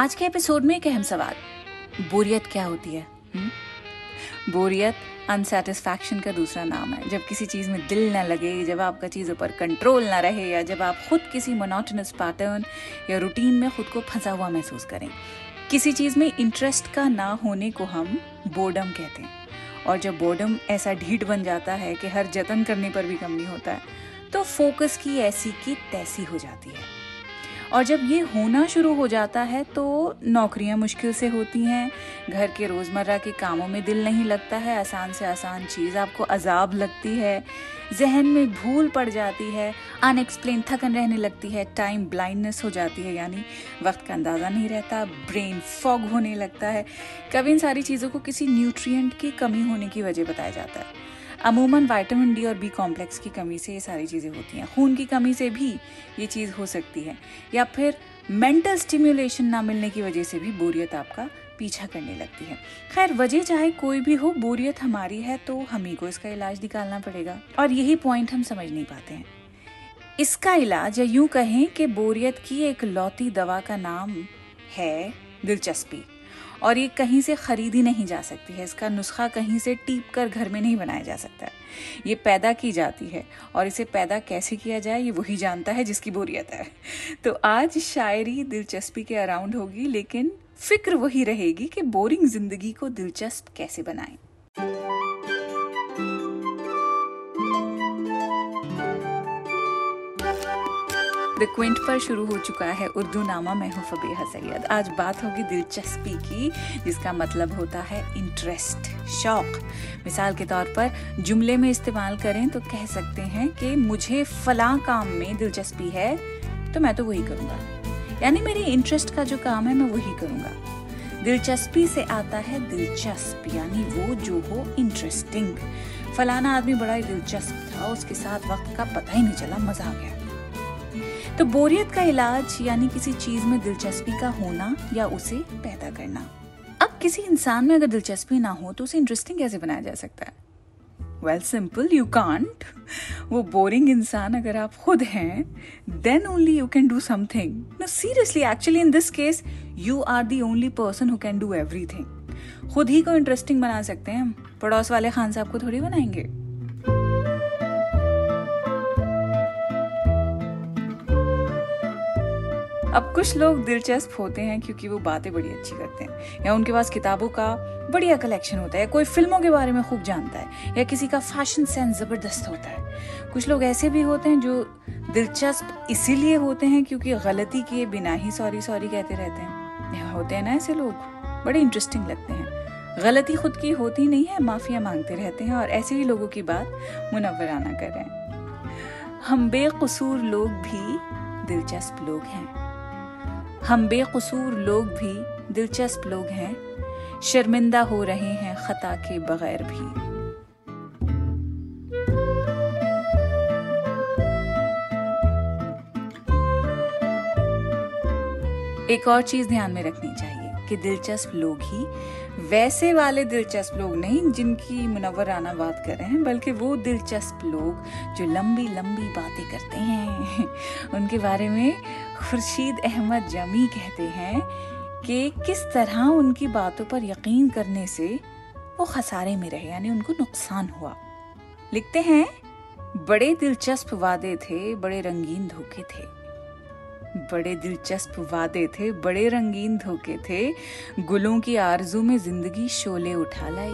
आज के एपिसोड में एक अहम सवाल। बोरियत क्या होती है? हुँ? बोरियत अनसेटिस्फैक्शन का दूसरा नाम है। जब किसी चीज़ में दिल ना लगे, जब आपका चीज़ों पर कंट्रोल ना रहे, या जब आप खुद किसी मोनोटनस पैटर्न या रूटीन में खुद को फंसा हुआ महसूस करें। किसी चीज़ में इंटरेस्ट का ना होने को हम बोर्डम कहते हैं। और जब बोर्डम ऐसा ढीठ बन जाता है कि हर जतन करने पर भी कम नहीं होता है तो फोकस की ऐसी की तैसी हो जाती है। और जब ये होना शुरू हो जाता है तो नौकरियाँ मुश्किल से होती हैं। घर के रोज़मर्रा के कामों में दिल नहीं लगता है। आसान से आसान चीज़ आपको अजाब लगती है। जहन में भूल पड़ जाती है। अनएक्सप्लेन थकन रहने लगती है। टाइम ब्लाइंडनेस हो जाती है। यानी वक्त का अंदाज़ा नहीं रहता। ब्रेन फॉग होने लगता है। कभी इन सारी चीज़ों को किसी न्यूट्रिएंट की कमी होने की वजह बताया जाता है। अमूमन विटामिन डी और बी कॉम्प्लेक्स की कमी से ये सारी चीज़ें होती हैं। खून की कमी से भी ये चीज़ हो सकती है। या फिर मेंटल स्टिम्युलेशन ना मिलने की वजह से भी बोरियत आपका पीछा करने लगती है। खैर, वजह चाहे कोई भी हो, बोरियत हमारी है तो हम ही को इसका इलाज निकालना पड़ेगा। और यही पॉइंट हम समझ नहीं पाते हैं। इसका इलाज, या यूँ कहें कि बोरियत की एक लौती दवा का नाम है दिलचस्पी। और ये कहीं से खरीदी नहीं जा सकती है। इसका नुस्खा कहीं से टीप कर घर में नहीं बनाया जा सकता है। ये पैदा की जाती है और इसे पैदा कैसे किया जाए, ये वही जानता है जिसकी बोरियत है। तो आज शायरी दिलचस्पी के अराउंड होगी, लेकिन फ़िक्र वही रहेगी कि बोरिंग ज़िंदगी को दिलचस्प कैसे बनाएँ। द क्विंट पर शुरू हो चुका है उर्दू नामा मैं हूँ फबीहा सैयद। आज बात होगी दिलचस्पी की, जिसका मतलब होता है इंटरेस्ट शौक। मिसाल के तौर पर जुमले में इस्तेमाल करें तो कह सकते हैं कि मुझे फला काम में दिलचस्पी है तो मैं तो वही करूँगा। यानी मेरी इंटरेस्ट का जो काम है, मैं वही करूँगा। दिलचस्पी से आता है दिलचस्प, यानी वो जो हो इंटरेस्टिंग फलाना आदमी बड़ा ही दिलचस्प था, उसके साथ वक्त का पता ही नहीं चला, मज़ा आ गया। तो बोरियत का इलाज यानी किसी चीज़ में दिलचस्पी का होना या उसे पैदा करना। अब किसी इंसान में अगर दिलचस्पी ना हो तो उसे इंटरेस्टिंग कैसे बनाया जा सकता है? वेल सिंपल यू कांट वो बोरिंग इंसान अगर आप खुद हैं then only you can do something no seriously actually in this case you are the only person who can do everything खुद ही को इंटरेस्टिंग बना सकते हैं हम। पड़ोस वाले खान साहब को थोड़ी बनाएँगे? अब कुछ लोग दिलचस्प होते हैं क्योंकि वो बातें बड़ी अच्छी करते हैं। या उनके पास किताबों का बढ़िया कलेक्शन होता है, कोई फ़िल्मों के बारे में खूब जानता है, या किसी का फ़ैशन सेंस ज़बरदस्त होता है। कुछ लोग ऐसे भी होते हैं जो दिलचस्प इसीलिए होते हैं क्योंकि गलती किए बिना ही सॉरी सॉरी कहते रहते हैं। होते हैं ना ऐसे लोग, बड़े इंटरेस्टिंग लगते हैं। गलती खुद की होती नहीं है, माफिया मांगते रहते हैं और ऐसे ही लोगों की बात मुनवराना कर। रहे हैं हम बेकसूर लोग भी दिलचस्प लोग हैं। हम बेकसूर लोग भी, दिलचस्प लोग हैं। शर्मिंदा हो रहे हैं खता के बगैर भी। एक और चीज़ ध्यान में रखनी चाहिए। कि दिलचस्प लोग ही वैसे वाले दिलचस्प लोग नहीं जिनकी मुनवराना बात कर रहे हैं, बल्कि वो दिलचस्प लोग जो लंबी लंबी बातें करते हैं। उनके बारे में खुर्शीद अहमद जमी कहते हैं कि किस तरह उनकी बातों पर यकीन करने से वो खसारे में रहे, यानी उनको नुकसान हुआ। लिखते हैं, बड़े दिलचस्प वादे थे, बड़े रंगीन धोखे थे। बड़े दिलचस्प वादे थे, बड़े रंगीन धोखे थे। गुलों की आरज़ू में ज़िंदगी शोले उठा लाई।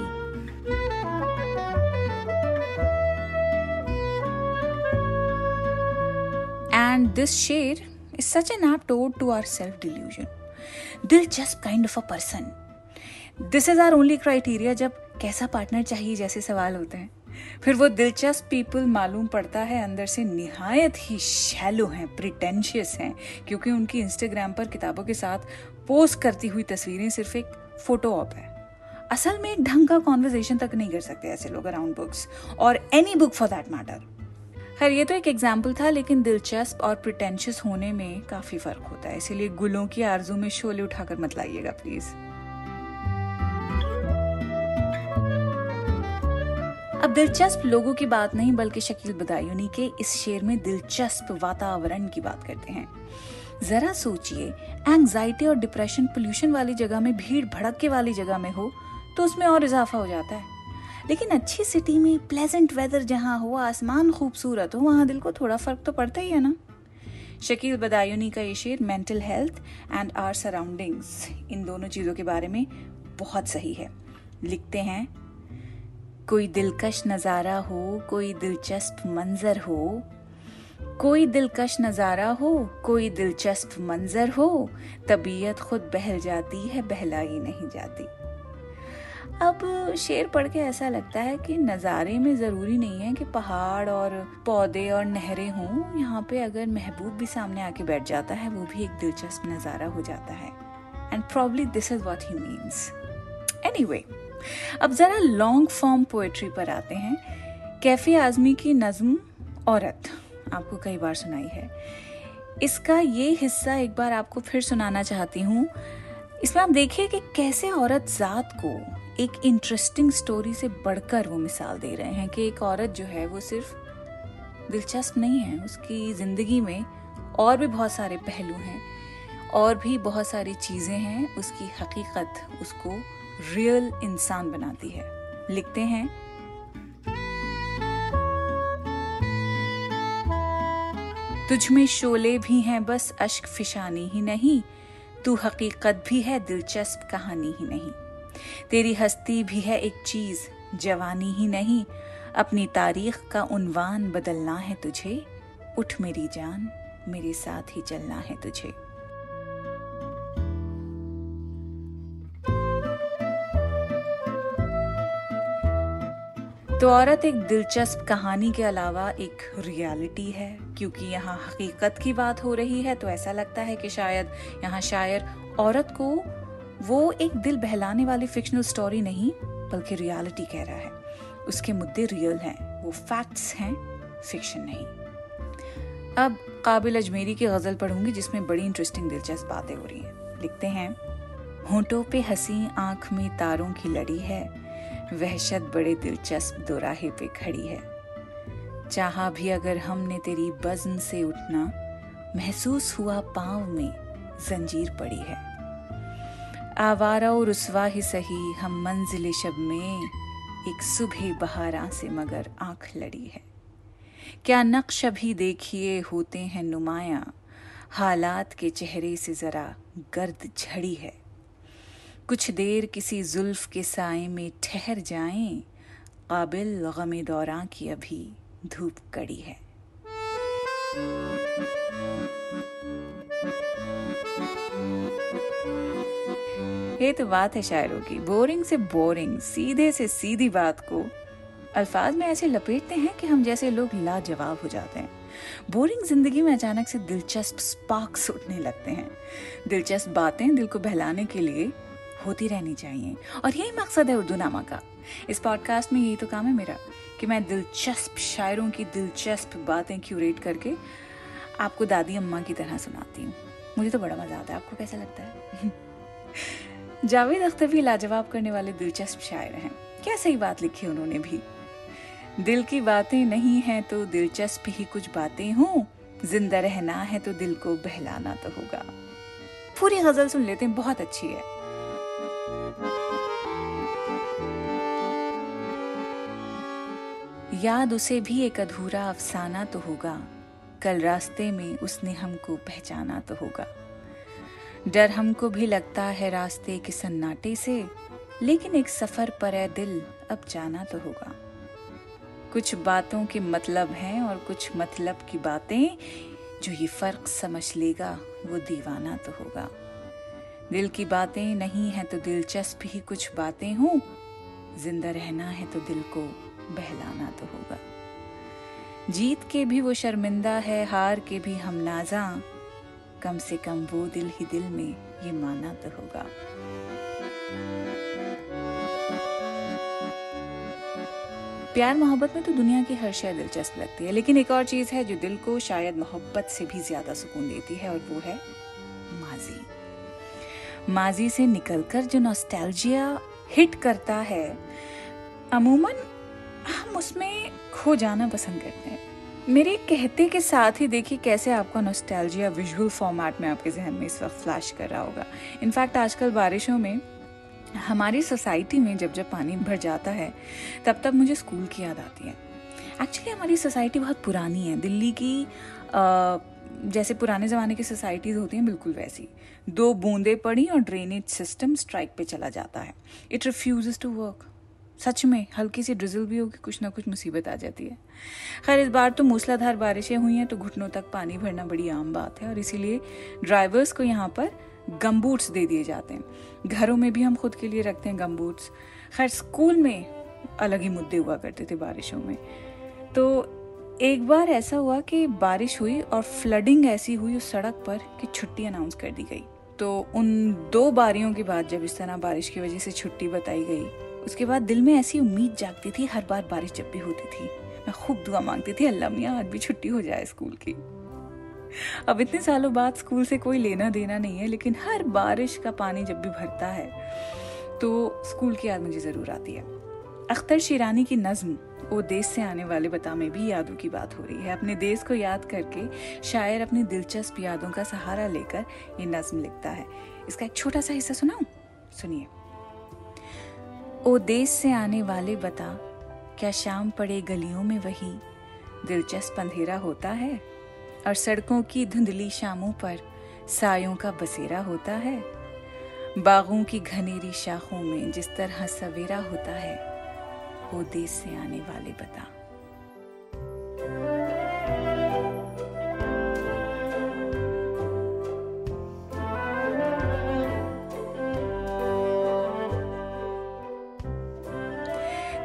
एंड दिस शेर is such an apt ode to our self delusion. दिलचस्प kind of a person this is our only criteria जब कैसा पार्टनर चाहिए जैसे सवाल होते हैं। फिर वो दिलचस्प पीपल मालूम पड़ता है, अंदर से निहायत ही शैलो हैं प्रिटेंशियस हैं, क्योंकि उनकी इंस्टाग्राम पर किताबों के साथ पोस्ट करती हुई तस्वीरें सिर्फ़ एक फ़ोटो ऑप है। असल में एक ढंग का कॉन्वर्जेशन तक नहीं कर सकते ऐसे लोग अराउंड बुक्स और any book for that matter खैर, ये तो एक एग्ज़ाम्पल था, लेकिन दिलचस्प और प्रिटेंशियस होने में काफ़ी फ़र्क होता है, इसीलिए गुलों की आरज़ू में शोले उठाकर मत लाइएगा प्लीज़ अब दिलचस्प लोगों की बात नहीं, बल्कि शकील बदायूनी के इस शेर में दिलचस्प वातावरण की बात करते हैं। जरा सोचिए एंजाइटी और डिप्रेशन पोल्यूशन वाली जगह में, भीड़ भड़के वाली जगह में हो तो उसमें और इजाफा हो जाता है। लेकिन अच्छी सिटी में प्लेजेंट वेदर जहाँ हो, आसमान खूबसूरत हो, वहाँ दिल को थोड़ा फ़र्क तो पड़ता ही है ना? शकील बदायूनी का ये शेर mental health and our surroundings इन दोनों चीज़ों के बारे में बहुत सही है। लिखते हैं कोई दिलकश नज़ारा हो, कोई दिलचस्प मंजर हो, कोई दिलकश नज़ारा हो, कोई दिलचस्प मंजर हो, तबीयत खुद बहल जाती है, बहलाई नहीं जाती। अब शेर पढ़ के ऐसा लगता है कि नज़ारे में ज़रूरी नहीं है कि पहाड़ और पौधे और नहरें हों, यहाँ पे अगर महबूब भी सामने आके बैठ जाता है, वो भी एक दिलचस्प नज़ारा हो जाता है। And probably this is what he means any अब ज़रा लॉन्ग फॉर्म पोएट्री पर आते हैं। कैफ़े आजमी की नज्म औरत आपको कई बार सुनाई है। इसका ये हिस्सा एक बार आपको फिर सुनाना चाहती हूँ। इसमें आप देखिए कि कैसे औरत जात को एक इंटरेस्टिंग स्टोरी से बढ़कर वो मिसाल दे रहे हैं कि एक औरत जो है वो सिर्फ़ दिलचस्प नहीं है। उसकी ज़िंदगी में और भी बहुत सारे पहलू हैं और भी बहुत सारी चीज़ें हैं। उसकी हकीकत, उसको रियल इंसान बनाती है। लिखते हैं। तुझ में शोले भी हैं, बस अश्क फिशानी ही नहीं। तू हकीकत भी है, दिलचस्प कहानी ही नहीं। तेरी हस्ती भी है एक चीज़, जवानी ही नहीं। अपनी तारीख का उनवान बदलना है तुझे। उठ मेरी जान, मेरे साथ ही चलना है तुझे। तो औरत एक दिलचस्प कहानी के अलावा एक रियलिटी है, क्योंकि यहाँ हकीकत की बात हो रही है तो ऐसा लगता है कि शायद यहाँ शायर औरत को वो एक दिल बहलाने वाली फिक्शनल स्टोरी नहीं, बल्कि रियलिटी कह रहा है। उसके मुद्दे रियल हैं, वो फैक्ट्स हैं फिक्शन नहीं। अब काबिल अजमेरी की गज़ल पढ़ूँगी, जिसमें बड़ी इंटरेस्टिंग दिलचस्प बातें हो रही हैं। लिखते हैं, होंठों पे हँसी आँख में तारों की लड़ी है वहशत बड़े दिलचस्प दोराहे पे खड़ी है। चाहा भी अगर हमने तेरी बजन से उठना, महसूस हुआ पाँव में जंजीर पड़ी है। आवारा और रुसवा ही सही, हम मंजिल शब में एक सुबह बहारा से मगर आँख लड़ी है। क्या नक्श भी देखिए होते हैं नुमाया, हालात के चेहरे से जरा गर्द झड़ी है। कुछ देर किसी जुल्फ के साय में ठहर जाएँ, काबिल गमे दौरा की अभी धूप कड़ी है। ये तो बात है शायरों की, बोरिंग से बोरिंग, सीधे से सीधी बात को अल्फाज में ऐसे लपेटते हैं कि हम जैसे लोग लाजवाब हो जाते हैं। बोरिंग ज़िंदगी में अचानक से दिलचस्प स्पार्क्स उठने लगते हैं। दिलचस्प बातें दिल को बहलाने के लिए होती रहनी चाहिए। और यही मकसद है उर्दू नामा का। इस पॉडकास्ट में यही तो काम है मेरा, कि मैं दिलचस्प शायरों की दिलचस्प बातें क्यूरेट करके आपको दादी अम्मा की तरह सुनाती हूँ। मुझे तो बड़ा मज़ा आता है। आपको कैसा लगता है? जावेद अख्तर भी लाजवाब करने वाले दिलचस्प शायर हैं। क्या सही बात लिखी उन्होंने भी? दिल की बातें नहीं है तो दिलचस्प ही कुछ बातें हों। ज़िंदा रहना है तो दिल को बहलाना तो होगा। पूरी गज़ल सुन लेते हैं। बहुत अच्छी है। याद उसे भी एक अधूरा अफसाना तो होगा। कल रास्ते में उसने हमको पहचाना तो होगा। डर हमको भी लगता है रास्ते के सन्नाटे से, लेकिन एक सफ़र पर है दिल, अब जाना तो होगा। कुछ बातों के मतलब हैं और कुछ मतलब की बातें, जो ये फ़र्क समझ लेगा, वो दीवाना तो होगा। दिल की बातें नहीं है तो दिलचस्प ही कुछ बातें हों। ज़िंदा रहना है तो दिल को बहलाना तो होगा। जीत के भी वो शर्मिंदा है, हार के भी हम नाजा। कम से कम वो दिल ही दिल में ये माना तो होगा। प्यार मोहब्बत में तो दुनिया की हर शय दिलचस्प लगती है, लेकिन एक और चीज़ है जो दिल को शायद मोहब्बत से भी ज़्यादा सुकून देती है, और वो है माजी। माजी से निकलकर जो नॉस्टैल्जिया हिट करता है, अमूमन हम उसमें खो जाना पसंद करते हैं। मेरे कहते के साथ ही देखिए कैसे आपका नोस्टैल्जिया विजुअल फॉर्मेट में आपके जहन में इस वक्त फ्लैश कर रहा होगा। इनफैक्ट आजकल बारिशों में हमारी सोसाइटी में जब जब पानी भर जाता है तब तब मुझे स्कूल की याद आती है। एक्चुअली हमारी सोसाइटी बहुत पुरानी है। दिल्ली की आ, जैसे पुराने ज़माने की सोसाइटीज़ होती हैं बिल्कुल वैसी। दो बूंदें पड़ी और ड्रेनेज सिस्टम स्ट्राइक पे चला जाता है। इट रिफ्यूज़ टू वर्क सच में हल्की सी ड्रिजल भी होगी, कुछ ना कुछ मुसीबत आ जाती है। खैर, इस बार तो मूसलाधार बारिशें हुई हैं तो घुटनों तक पानी भरना बड़ी आम बात है और इसीलिए ड्राइवर्स को यहाँ पर गम्बूट्स दे दिए जाते हैं। घरों में भी हम खुद के लिए रखते हैं गम्बूट्स खैर स्कूल में अलग ही मुद्दे हुआ करते थे बारिशों में। तो एक बार ऐसा हुआ कि बारिश हुई और फ्लडिंग ऐसी हुई उस सड़क पर कि छुट्टी अनाउंस कर दी गई। तो उन दो बारियों के बाद जब इस तरह बारिश की वजह से छुट्टी बताई गई उसके बाद दिल में ऐसी उम्मीद जागती थी, हर बार बारिश जब भी होती थी। मैं खूब दुआ मांगती थी, अल्लाह मियाँ, आज भी छुट्टी हो जाए स्कूल की। अब इतने सालों बाद स्कूल से कोई लेना देना नहीं है, लेकिन हर बारिश का पानी जब भी भरता है तो स्कूल की याद मुझे ज़रूर आती है। अख्तर शिरानी की नज्म, वो देश से आने वाले बता में भी यादों की बात हो रही है। अपने देश को याद करके शायर अपनी दिलचस्प यादों का सहारा लेकर ये नज्म लिखता है। इसका एक छोटा सा हिस्सा सुनाऊं? सुनिए। ओ देश से आने वाले बता, क्या शाम पड़े गलियों में वही, दिलचस्प अंधेरा होता है? और सड़कों की धुंधली शामों पर सायों का बसेरा होता है? बागों की घनेरी शाखों में जिस तरह सवेरा होता है वो देश से आने वाले बता।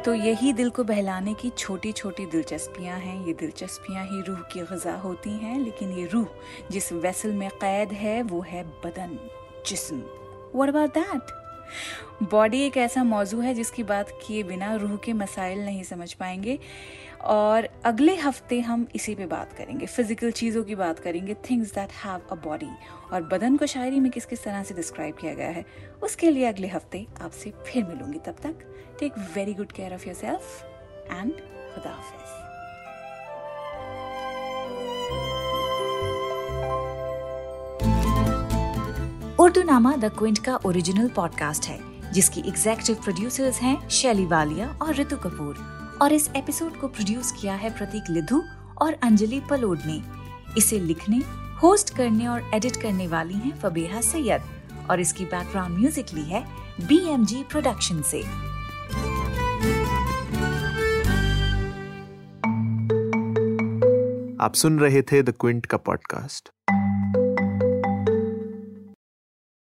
तो यही दिल को बहलाने की छोटी छोटी दिलचस्पियाँ हैं। ये दिलचस्पियाँ ही रूह की गज़ा होती हैं, लेकिन ये रूह जिस वेसल में कैद है, वो है बदन, जिस्म। वट अबाउट दैट बॉडी एक ऐसा मौजू है जिसकी बात किए बिना रूह के मसाइल नहीं समझ पाएँगे। और अगले हफ़्ते हम इसी पे बात करेंगे फ़िज़िकल चीज़ों की बात करेंगे things that have a body और बदन को शायरी में किस किस तरह से डिस्क्राइब किया गया है, उसके लिए अगले हफ़्ते आपसे फिर मिलूँगी। तब तक take very good care of yourself and Hafiz. Urdunama the Quint का ओरिजिनल पॉडकास्ट है, जिसकी एग्जेक्टिव प्रोड्यूसर्स हैं शैली वालिया और ऋतु कपूर। और इस एपिसोड को प्रोड्यूस किया है प्रतीक लिधु और अंजलि पलोड ने इसे लिखने, होस्ट करने और एडिट करने वाली हैं फबेहा सैयद और इसकी बैकग्राउंड म्यूज़िक ली है बी एम जी प्रोडक्शन से। आप सुन रहे थे द क्विंट का पॉडकास्ट